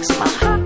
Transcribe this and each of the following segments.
breaks my heart.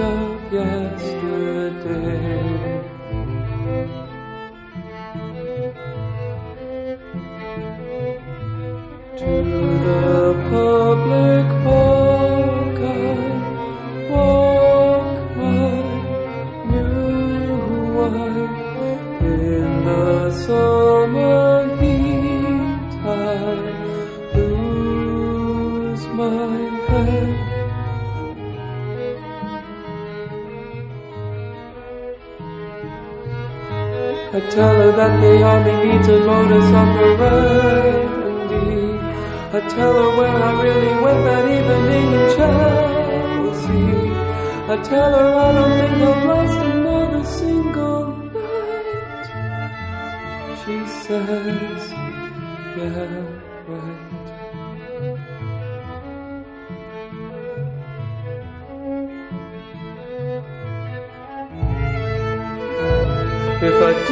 Of yesterday. To the public tell her that the army needs a modus operandi. I tell her where I really went that evening in Chelsea. I tell her I don't think I've lost another single night. She says,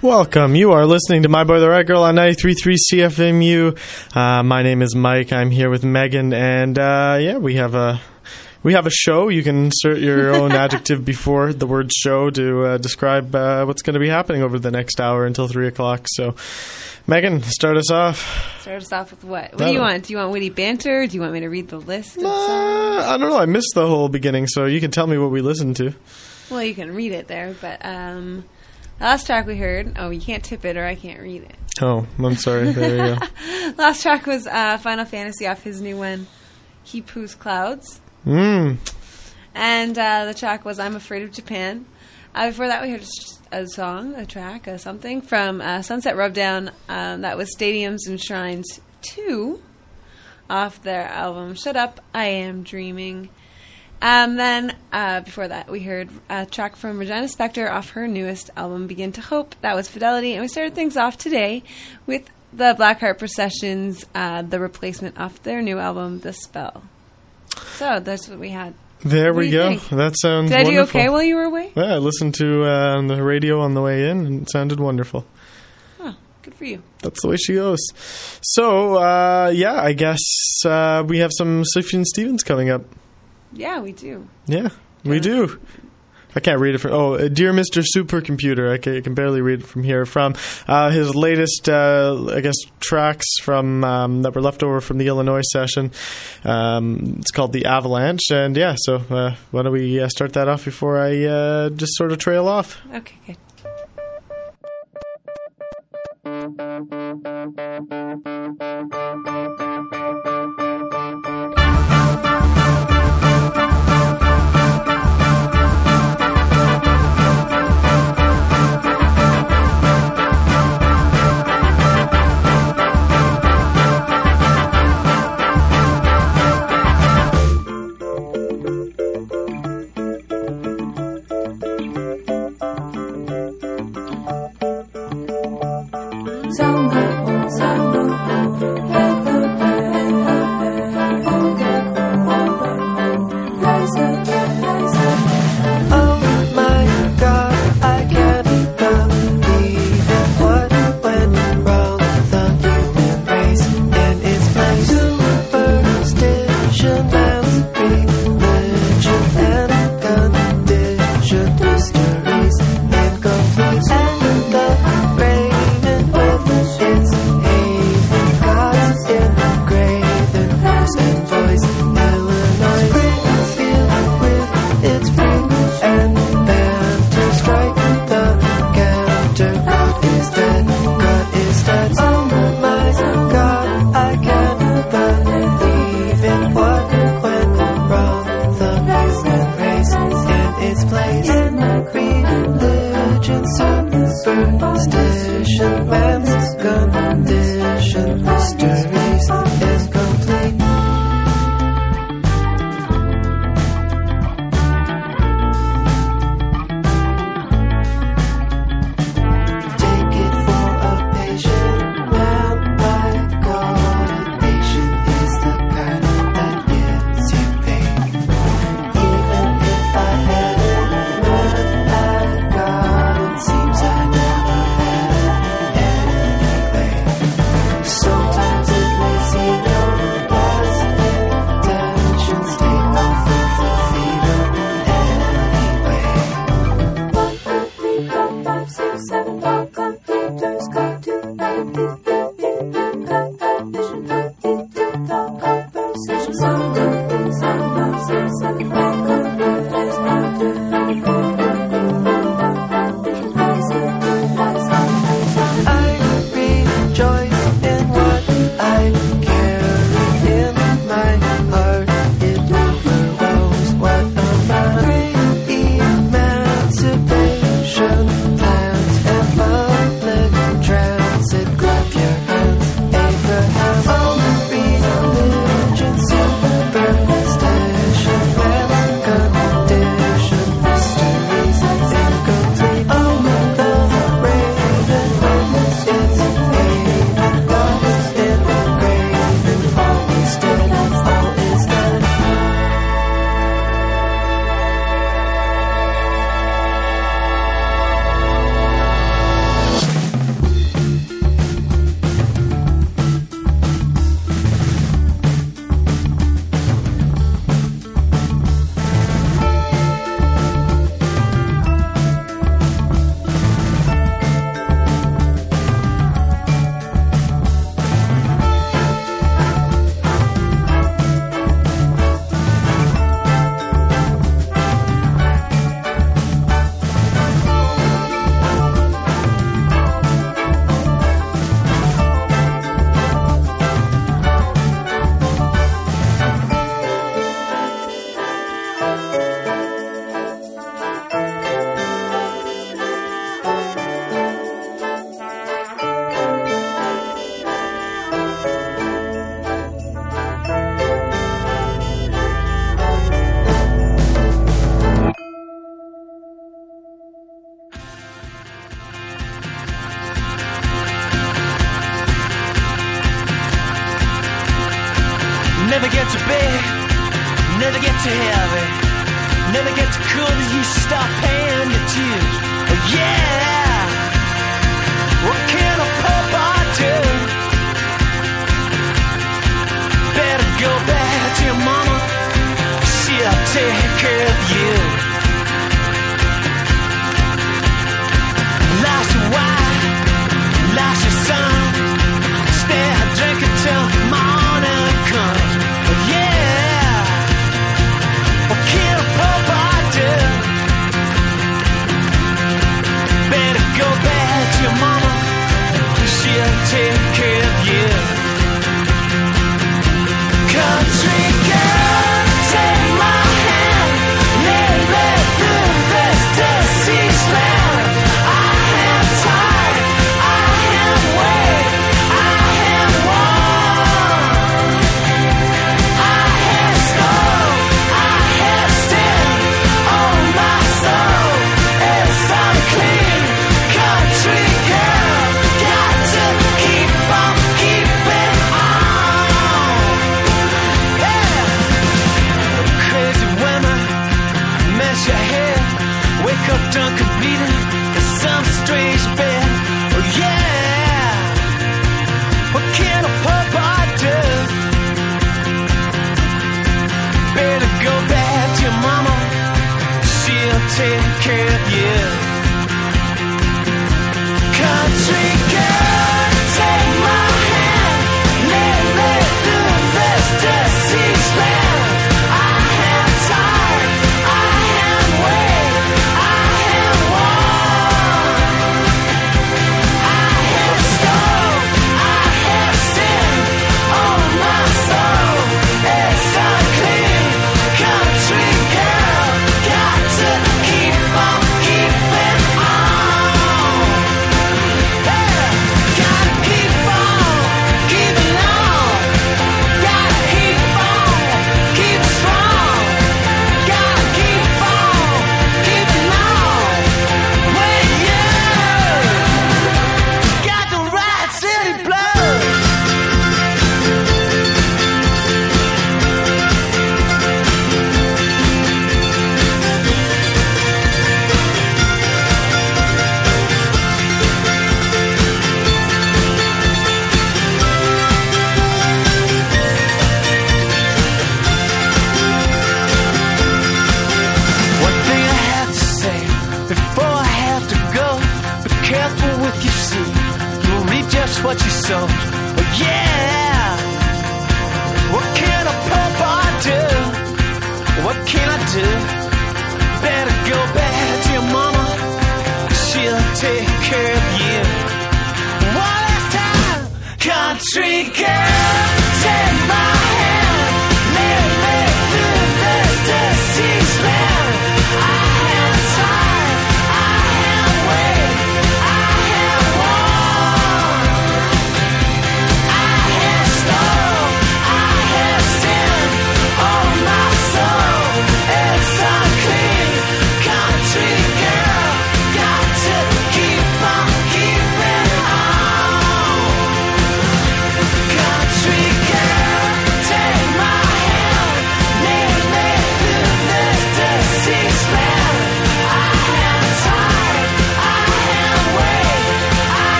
Welcome. You are listening to My Boy the Right Girl on 93.3 CFMU. Uh, my name is Mike. I'm here with Megan, and uh, yeah, we have a we have a show. You can insert your own adjective before the word "show" to uh, describe uh, what's going to be happening over the next hour until three o'clock. So, Megan, start us off. Start us off with what? What do you want? Do you want witty banter? Do you want me to read the list Uh. I don't know. I missed the whole beginning, so you can tell me what we listened to. Well, you can read it there, but um, last track we heard. Oh, you can't tip it, or I can't read it. Oh, I'm sorry. There you go. Last track was uh, Final Fantasy off his new one, He Poos Clouds, Mm. and uh, the track was I'm Afraid of Japan. Uh, before that, we heard a song, a track, uh, something from uh, Sunset Rubdown. Um, that was Stadiums and Shrines 2 off their album Shut Up, I Am Dreaming. Um, then, uh, before that, we heard a track from Regina Spektor off her newest album, Begin to Hope. That was Fidelity. And we started things off today with the Blackheart Processions, uh, the replacement off their new album, The Spell. So, that's what we had. There What we go. think? That sounds good. Did I do okay while you were away? Yeah, I listened to uh, on the radio on the way in, and it sounded wonderful. Oh, good for you. That's the way she goes. So, uh, yeah, I guess uh, we have some Sufjan Stevens coming up. Yeah, we do. Yeah, we do. I can't read it from. Oh, uh, dear Mr. Supercomputer, I can, I can barely read it from here. From uh, his latest, uh, I guess, tracks from um, that were left over from the Illinois session. Um, it's called the Avalanche, and yeah. So uh, why don't we uh, start that off before I uh, just sort of trail off? Okay, good.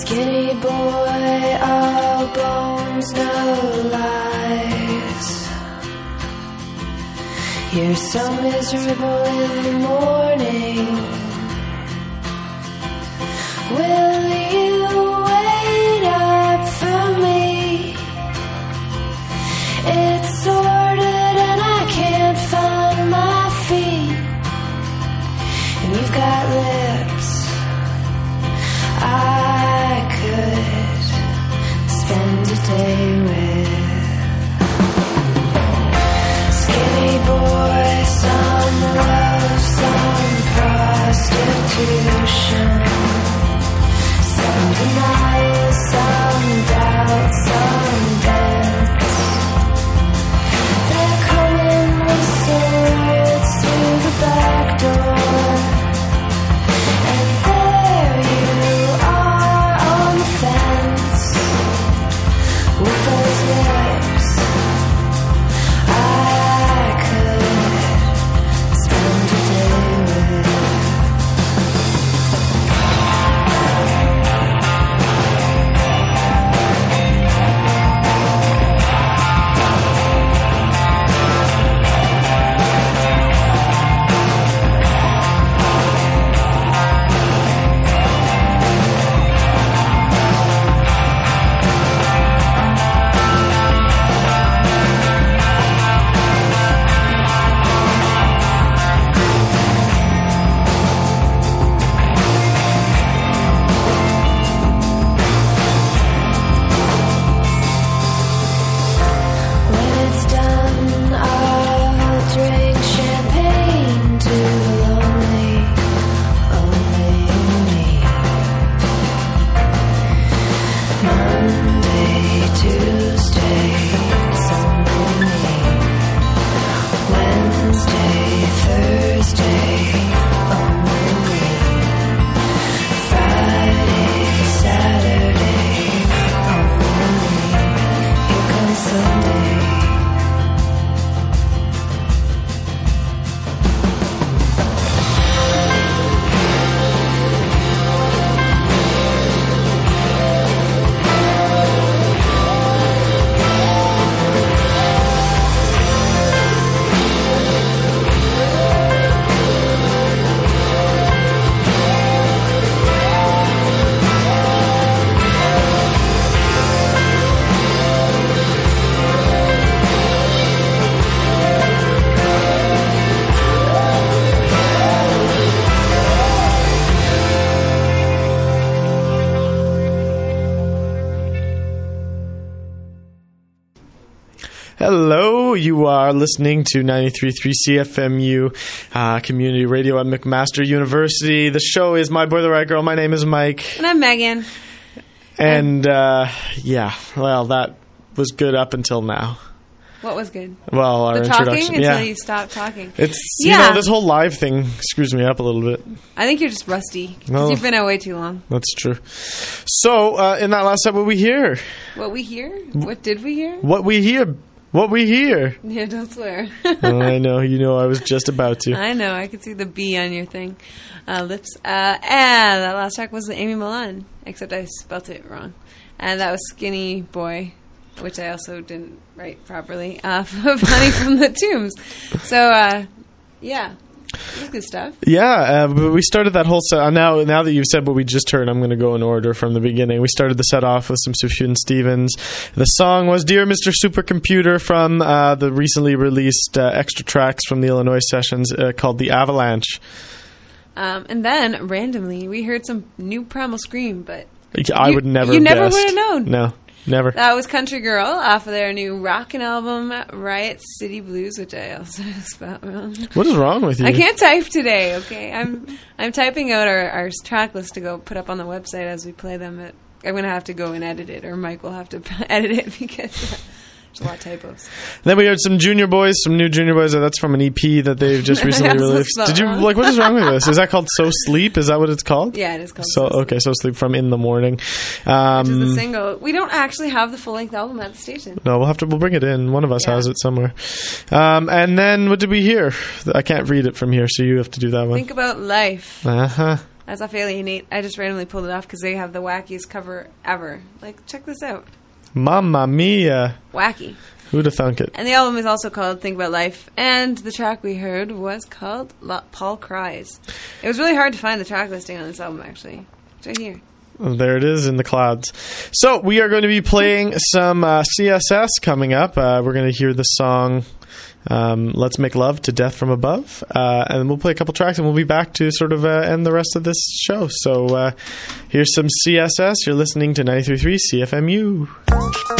Skinny boy, all bones, no lies. You're so miserable in the morning. Will you are listening to 93.3 CFMU uh, Community Radio at McMaster University. The show is My Boy the Riot Girl. My name is Mike. And I'm Megan. And uh, yeah, well, that was good up until now. What was good? Well, our The talking introduction. until yeah. you stop talking. It's, you Yeah. know, this whole live thing screws me up a little bit. I think you're just rusty. 'cause No. You've been away too long. That's true. So, uh, in that last set, what we hear? What we hear? What did we hear? What we hear? What we hear? Yeah, don't swear. oh, I know, you know, I was just about to. I know. I could see the B on your thing, uh, lips. Uh, and that last track was the Amy Millan, except I spelt it wrong. And that was Skinny Boy, which I also didn't write properly. Uh, Honey from the Tombs. So, uh, yeah, good stuff. Yeah, uh, but we started that whole set. uh, Now, now that you've said what we just heard, I'm going to go in order from the beginning. We started the set off with some Sufjan Stevens. The song was "Dear Mr. Supercomputer" from uh, the recently released uh, extra tracks from the Illinois sessions uh, called "The Avalanche." Um, and then randomly, we heard some new Primal Scream, but I You- would never. you have never guessed. would've known. No, never. That was Country Girl off of their new rockin' album, Riot City Blues, which I also spelled wrong. what is wrong with you? I can't type today. Okay, I'm I'm typing out our, our track list to go put up on the website as we play them. But I'm gonna have to go and edit it, or Mike will have to edit it because it's. Then we heard some Junior Boys, some new Junior Boys. Oh, that's from an EP that they've just recently yes, released. Did you wrong. like? What is wrong with this? Is that called So Sleep? Is that what it's called? Yeah, it is called. So, so okay, So Sleep from In the Morning, um, which is a um, single. We don't actually have the full length album at the station. No, we'll have to. We'll bring it in. One of us yeah. has it somewhere. Um, and then what did we hear? I can't read it from here, so you have to do that one. Think about life. Uh huh. That's a fairly neat. I just randomly pulled it off because they have the wackiest cover ever. Like, check this out. Mamma mia. Wacky. Who'd have thunk it? And the album is also called Think About Life, and the track we heard was called La- Paul Cries. It was really hard to find the track listing on this album, actually. It's right here. There it is in the clouds. So we are going to be playing some uh, CSS coming up. Uh, we're going to hear the song um, Let's Make Love to Death from Above. Uh, and we'll play a couple tracks and we'll be back to sort of uh, end the rest of this show. So uh, here's some CSS. You're listening to 933 CFMU.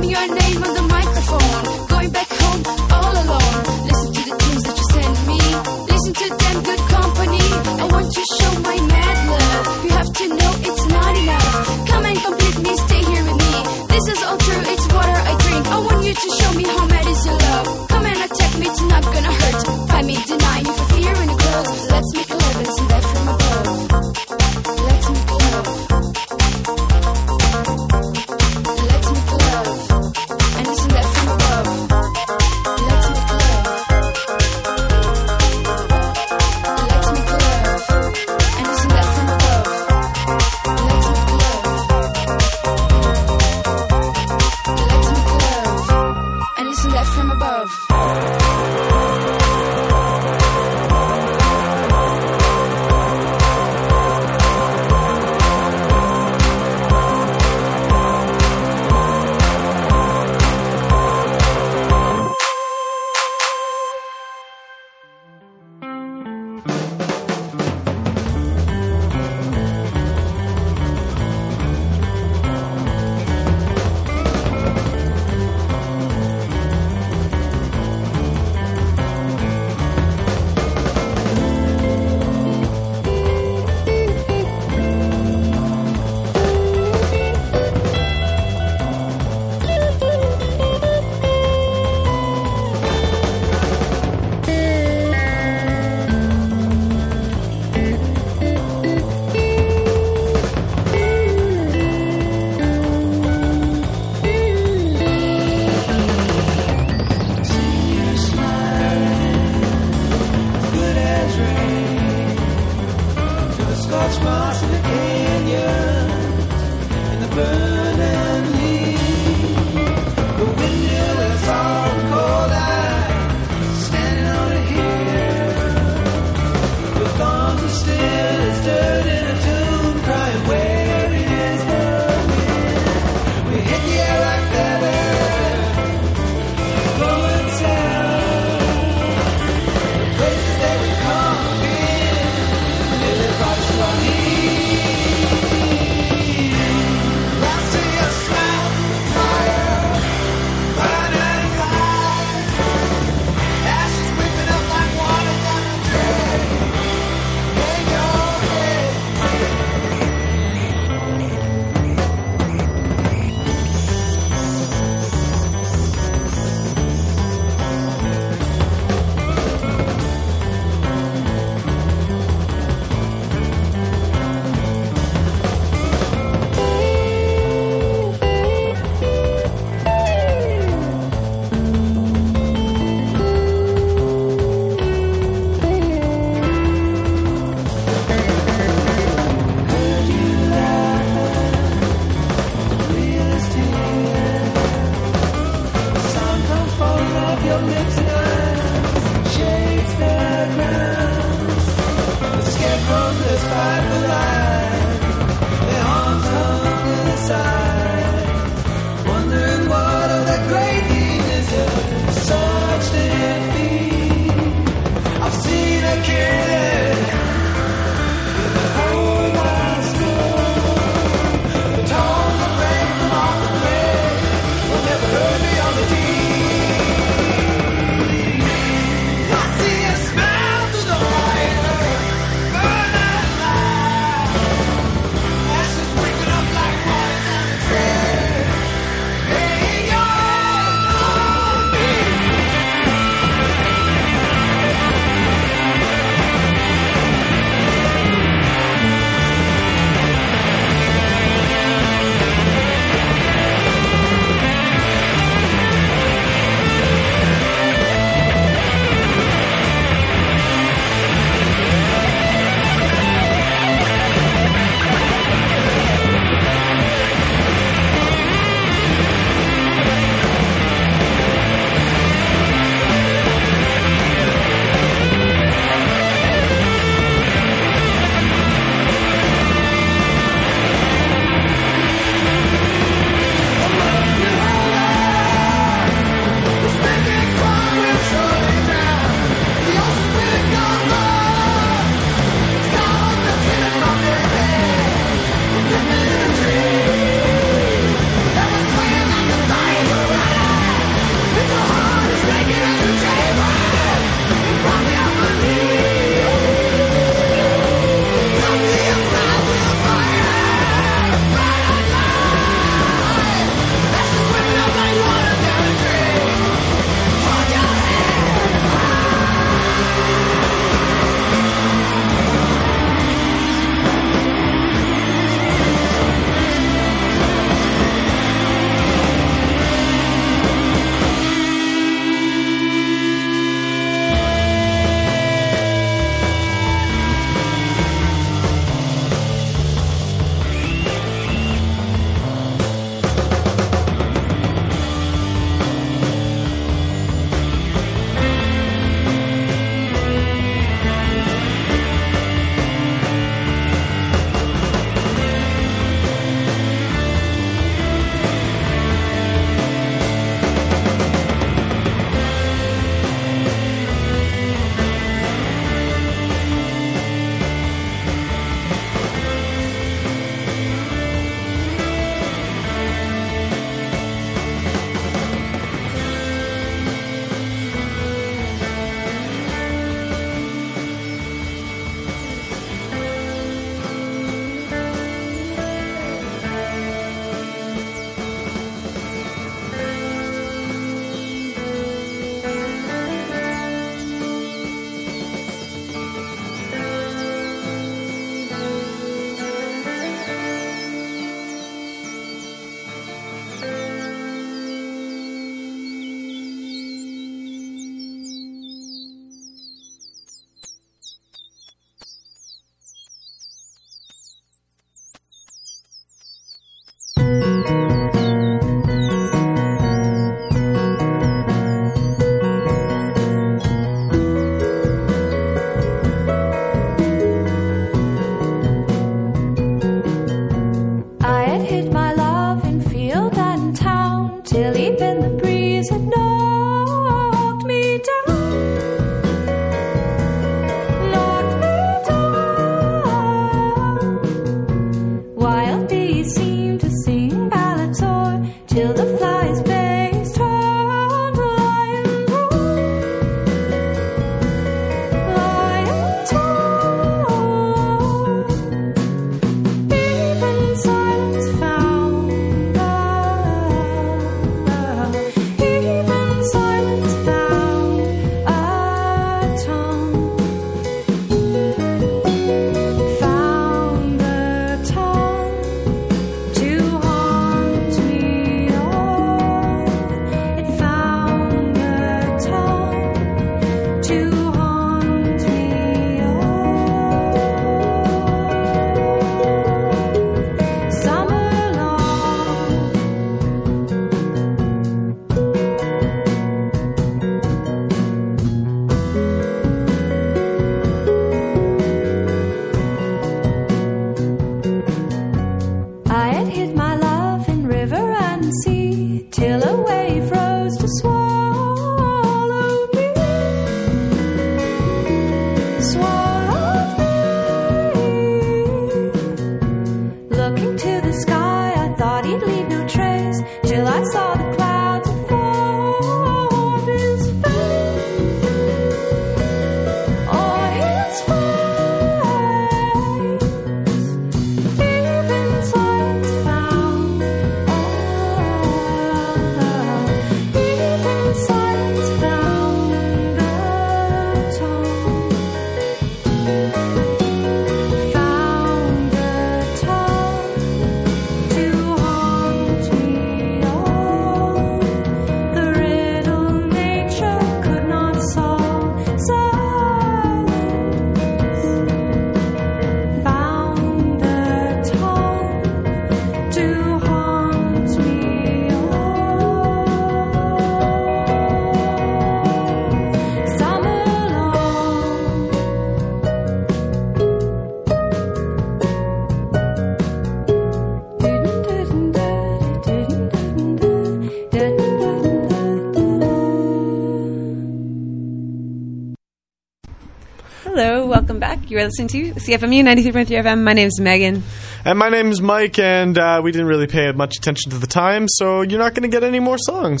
You are listening to CFMU 93.3 FM. My name is Megan. And my name is Mike, and uh, we didn't really pay much attention to the time, so you're not going to get any more songs.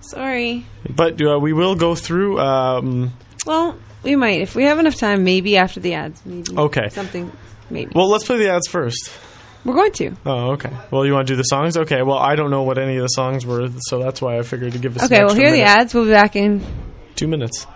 Sorry. But uh, we will go through. Um, Well, we might. If we have enough time, maybe after the ads. Maybe. Okay. Something, maybe. well, let's play the ads first. We're going to. Oh, okay. Well, you want to do the songs? Okay. Well, I don't know what any of the songs were, so that's why I figured to give us. Okay, well, here are the ads. We'll be back in. Two minutes.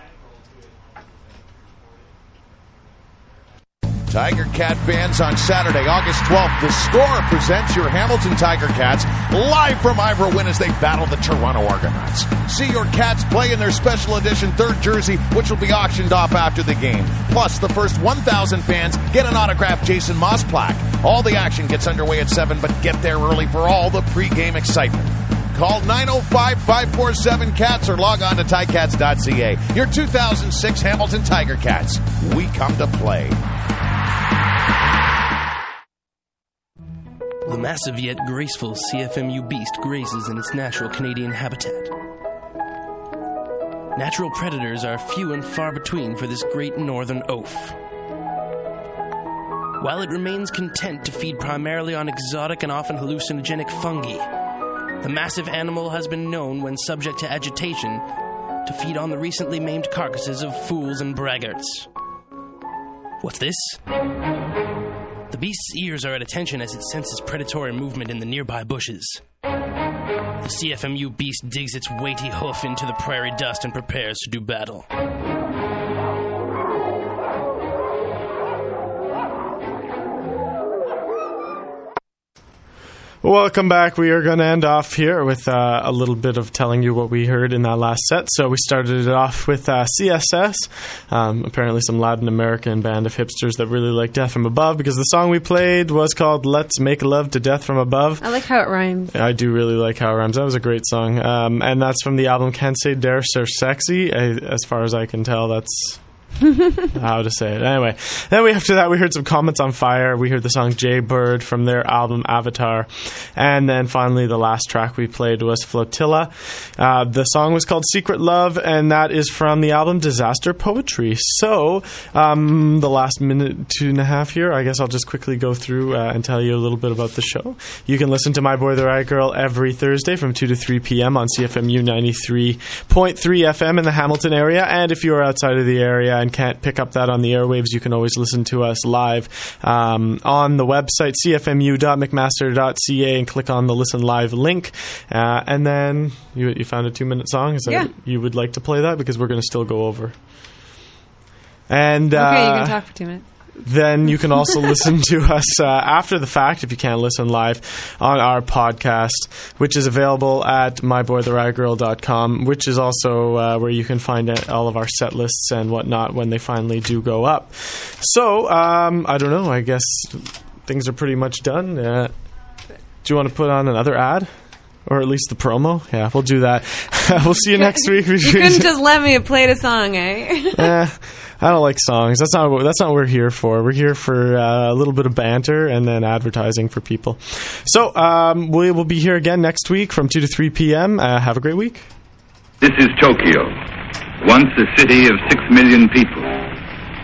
Tiger Cat fans on Saturday, August 12th, the score presents your Hamilton Tiger Cats live from Ivor Wynne as they battle the Toronto Argonauts. See your Cats play in their special edition third jersey, which will be auctioned off after the game. Plus, the first 1,000 fans get an autographed Jason Maas plaque. All the action gets underway at 7, but get there early for all the pregame excitement. Call 905-547-CATS or log on to ticats.ca. Your 2006 Hamilton Tiger Cats. We come to play. The massive yet graceful CFMU beast grazes in its natural Canadian habitat. Natural predators are few and far between for this great northern oaf. While it remains content to feed primarily on exotic and often hallucinogenic fungi, the massive animal has been known, when subject to agitation, to feed on the recently maimed carcasses of fools and braggarts. What's this? The beast's ears are at attention as it senses predatory movement in the nearby bushes. The CFMU beast digs its weighty hoof into the prairie dust and prepares to do battle. Welcome back. We are going to end off here with uh, a little bit of telling you what we heard in that last set. So we started it off with uh, CSS, um, apparently some Latin American band of hipsters that really like Death from Above because the song we played was called "Let's Make Love to Death from Above." I like how it rhymes. I do really like how it rhymes. That was a great song, um, and that's from the album "Cansei de Ser Sexy." I, as far as I can tell, that's how to say it. Anyway, then we after that we heard some Comets on Fire. We heard the song "Jay Bird" from their album Avatar, and then finally the last track we played was Flotilla. Uh, the song was called "Secret Love," and that is from the album Disaster Poetry. So um, the last minute two and a half here, I guess I'll just quickly go through uh, and tell you a little bit about the show. You can listen to My Boy the Riot Girl every Thursday from two to three p.m. on CFMU ninety three point three FM in the Hamilton area, and if you are outside of the area and can't pick up that on the airwaves, you can always listen to us live um, on the website cfmu.mcmaster.ca and click on the listen live link. Uh, and then you, you found a two minute song. Is Yeah. you would like to play that because we're going to still go over. And uh, Okay, you can talk for two minutes. Then you can also listen to us uh, after the fact if you can't listen live on our podcast, which is available at myboytheriotgirl.com, which is also uh, where you can find uh, all of our set lists and whatnot when they finally do go up. So, um, I don't know. I guess things are pretty much done. Uh, do you want to put on another ad? Or at least the promo? Yeah, we'll do that. we'll see you next week. You couldn't just let me play the song, eh? Eh, I don't like songs. That's not what that's not what we're here for. We're here for uh, a little bit of banter and then advertising for people. So um, we will be here again next week from two to three p.m. Uh, have a great week. This is Tokyo, once a city of six million people.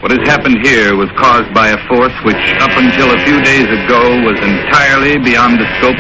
What has happened here was caused by a force which, up until a few days ago, was entirely beyond the scope